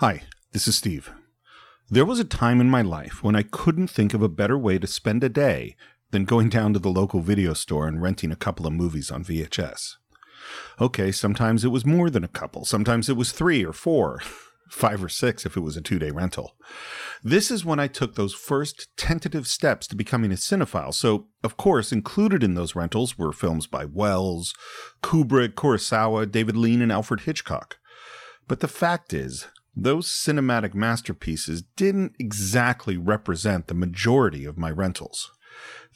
Hi, this is Steve. There was a time in my life when I couldn't think of a better way to spend a day than going down to the local video store and renting a couple of movies on VHS. Okay, sometimes it was more than a couple, sometimes it was three or four, five or six if it was a two day rental. This is when I took those first tentative steps to becoming a cinephile. So, of course, included in those rentals were films by Welles, Kubrick, Kurosawa, David Lean, and Alfred Hitchcock. But the fact is, those cinematic masterpieces didn't exactly represent the majority of my rentals.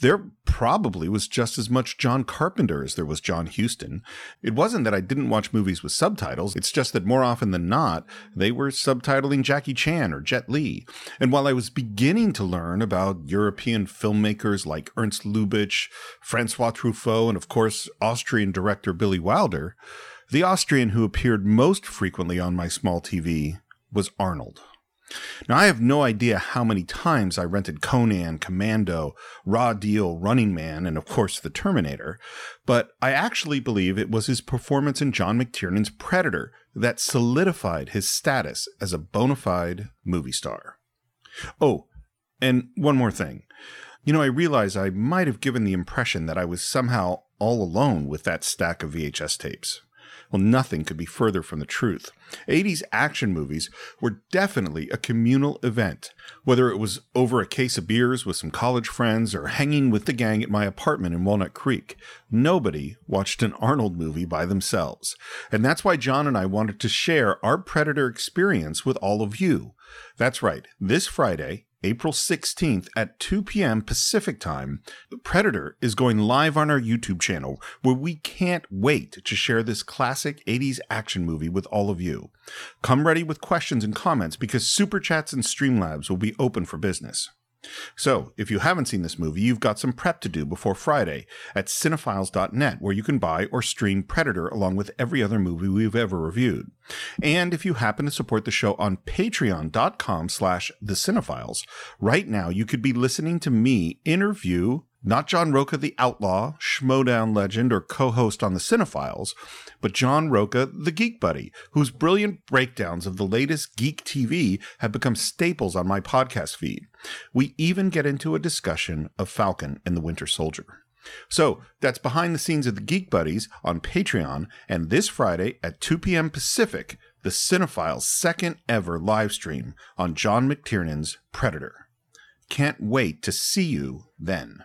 There probably was just as much John Carpenter as there was John Huston. It wasn't that I didn't watch movies with subtitles, it's just that more often than not, they were subtitling Jackie Chan or Jet Li. And while I was beginning to learn about European filmmakers like Ernst Lubitsch, Francois Truffaut, and of course Austrian director Billy Wilder, the Austrian who appeared most frequently on my small TV was Arnold. Now, I have no idea how many times I rented Conan, Commando, Raw Deal, Running Man, and of course The Terminator, but I actually believe it was his performance in John McTiernan's Predator that solidified his status as a bona fide movie star. Oh, and one more thing. You know, I realize I might have given the impression that I was somehow all alone with that stack of VHS tapes. Well, nothing could be further from the truth. 80s action movies were definitely a communal event, whether it was over a case of beers with some college friends or hanging with the gang at my apartment in Walnut Creek. Nobody watched an Arnold movie by themselves. And that's why John and I wanted to share our Predator experience with all of you. That's right, this Friday, April 16th at 2 p.m. Pacific Time, Predator is going live on our YouTube channel where we can't wait to share this classic 80s action movie with all of you. Come ready with questions and comments because Super Chats and Streamlabs will be open for business. So, if you haven't seen this movie, you've got some prep to do before Friday at cine-files.net, where you can buy or stream Predator along with every other movie we've ever reviewed. And if you happen to support the show on patreon.com slash the cinephiles, right now you could be listening to me interview not John Rocha, the outlaw, Schmoedown legend, or co host on the Cine-Files, but John Rocha, the Geek Buddy, whose brilliant breakdowns of the latest geek TV have become staples on my podcast feed. We even get into a discussion of Falcon and the Winter Soldier. So that's behind the scenes of the Geek Buddies on Patreon, and this Friday at 2 p.m. Pacific, the Cine-Files' second ever live stream on John McTiernan's Predator. Can't wait to see you then.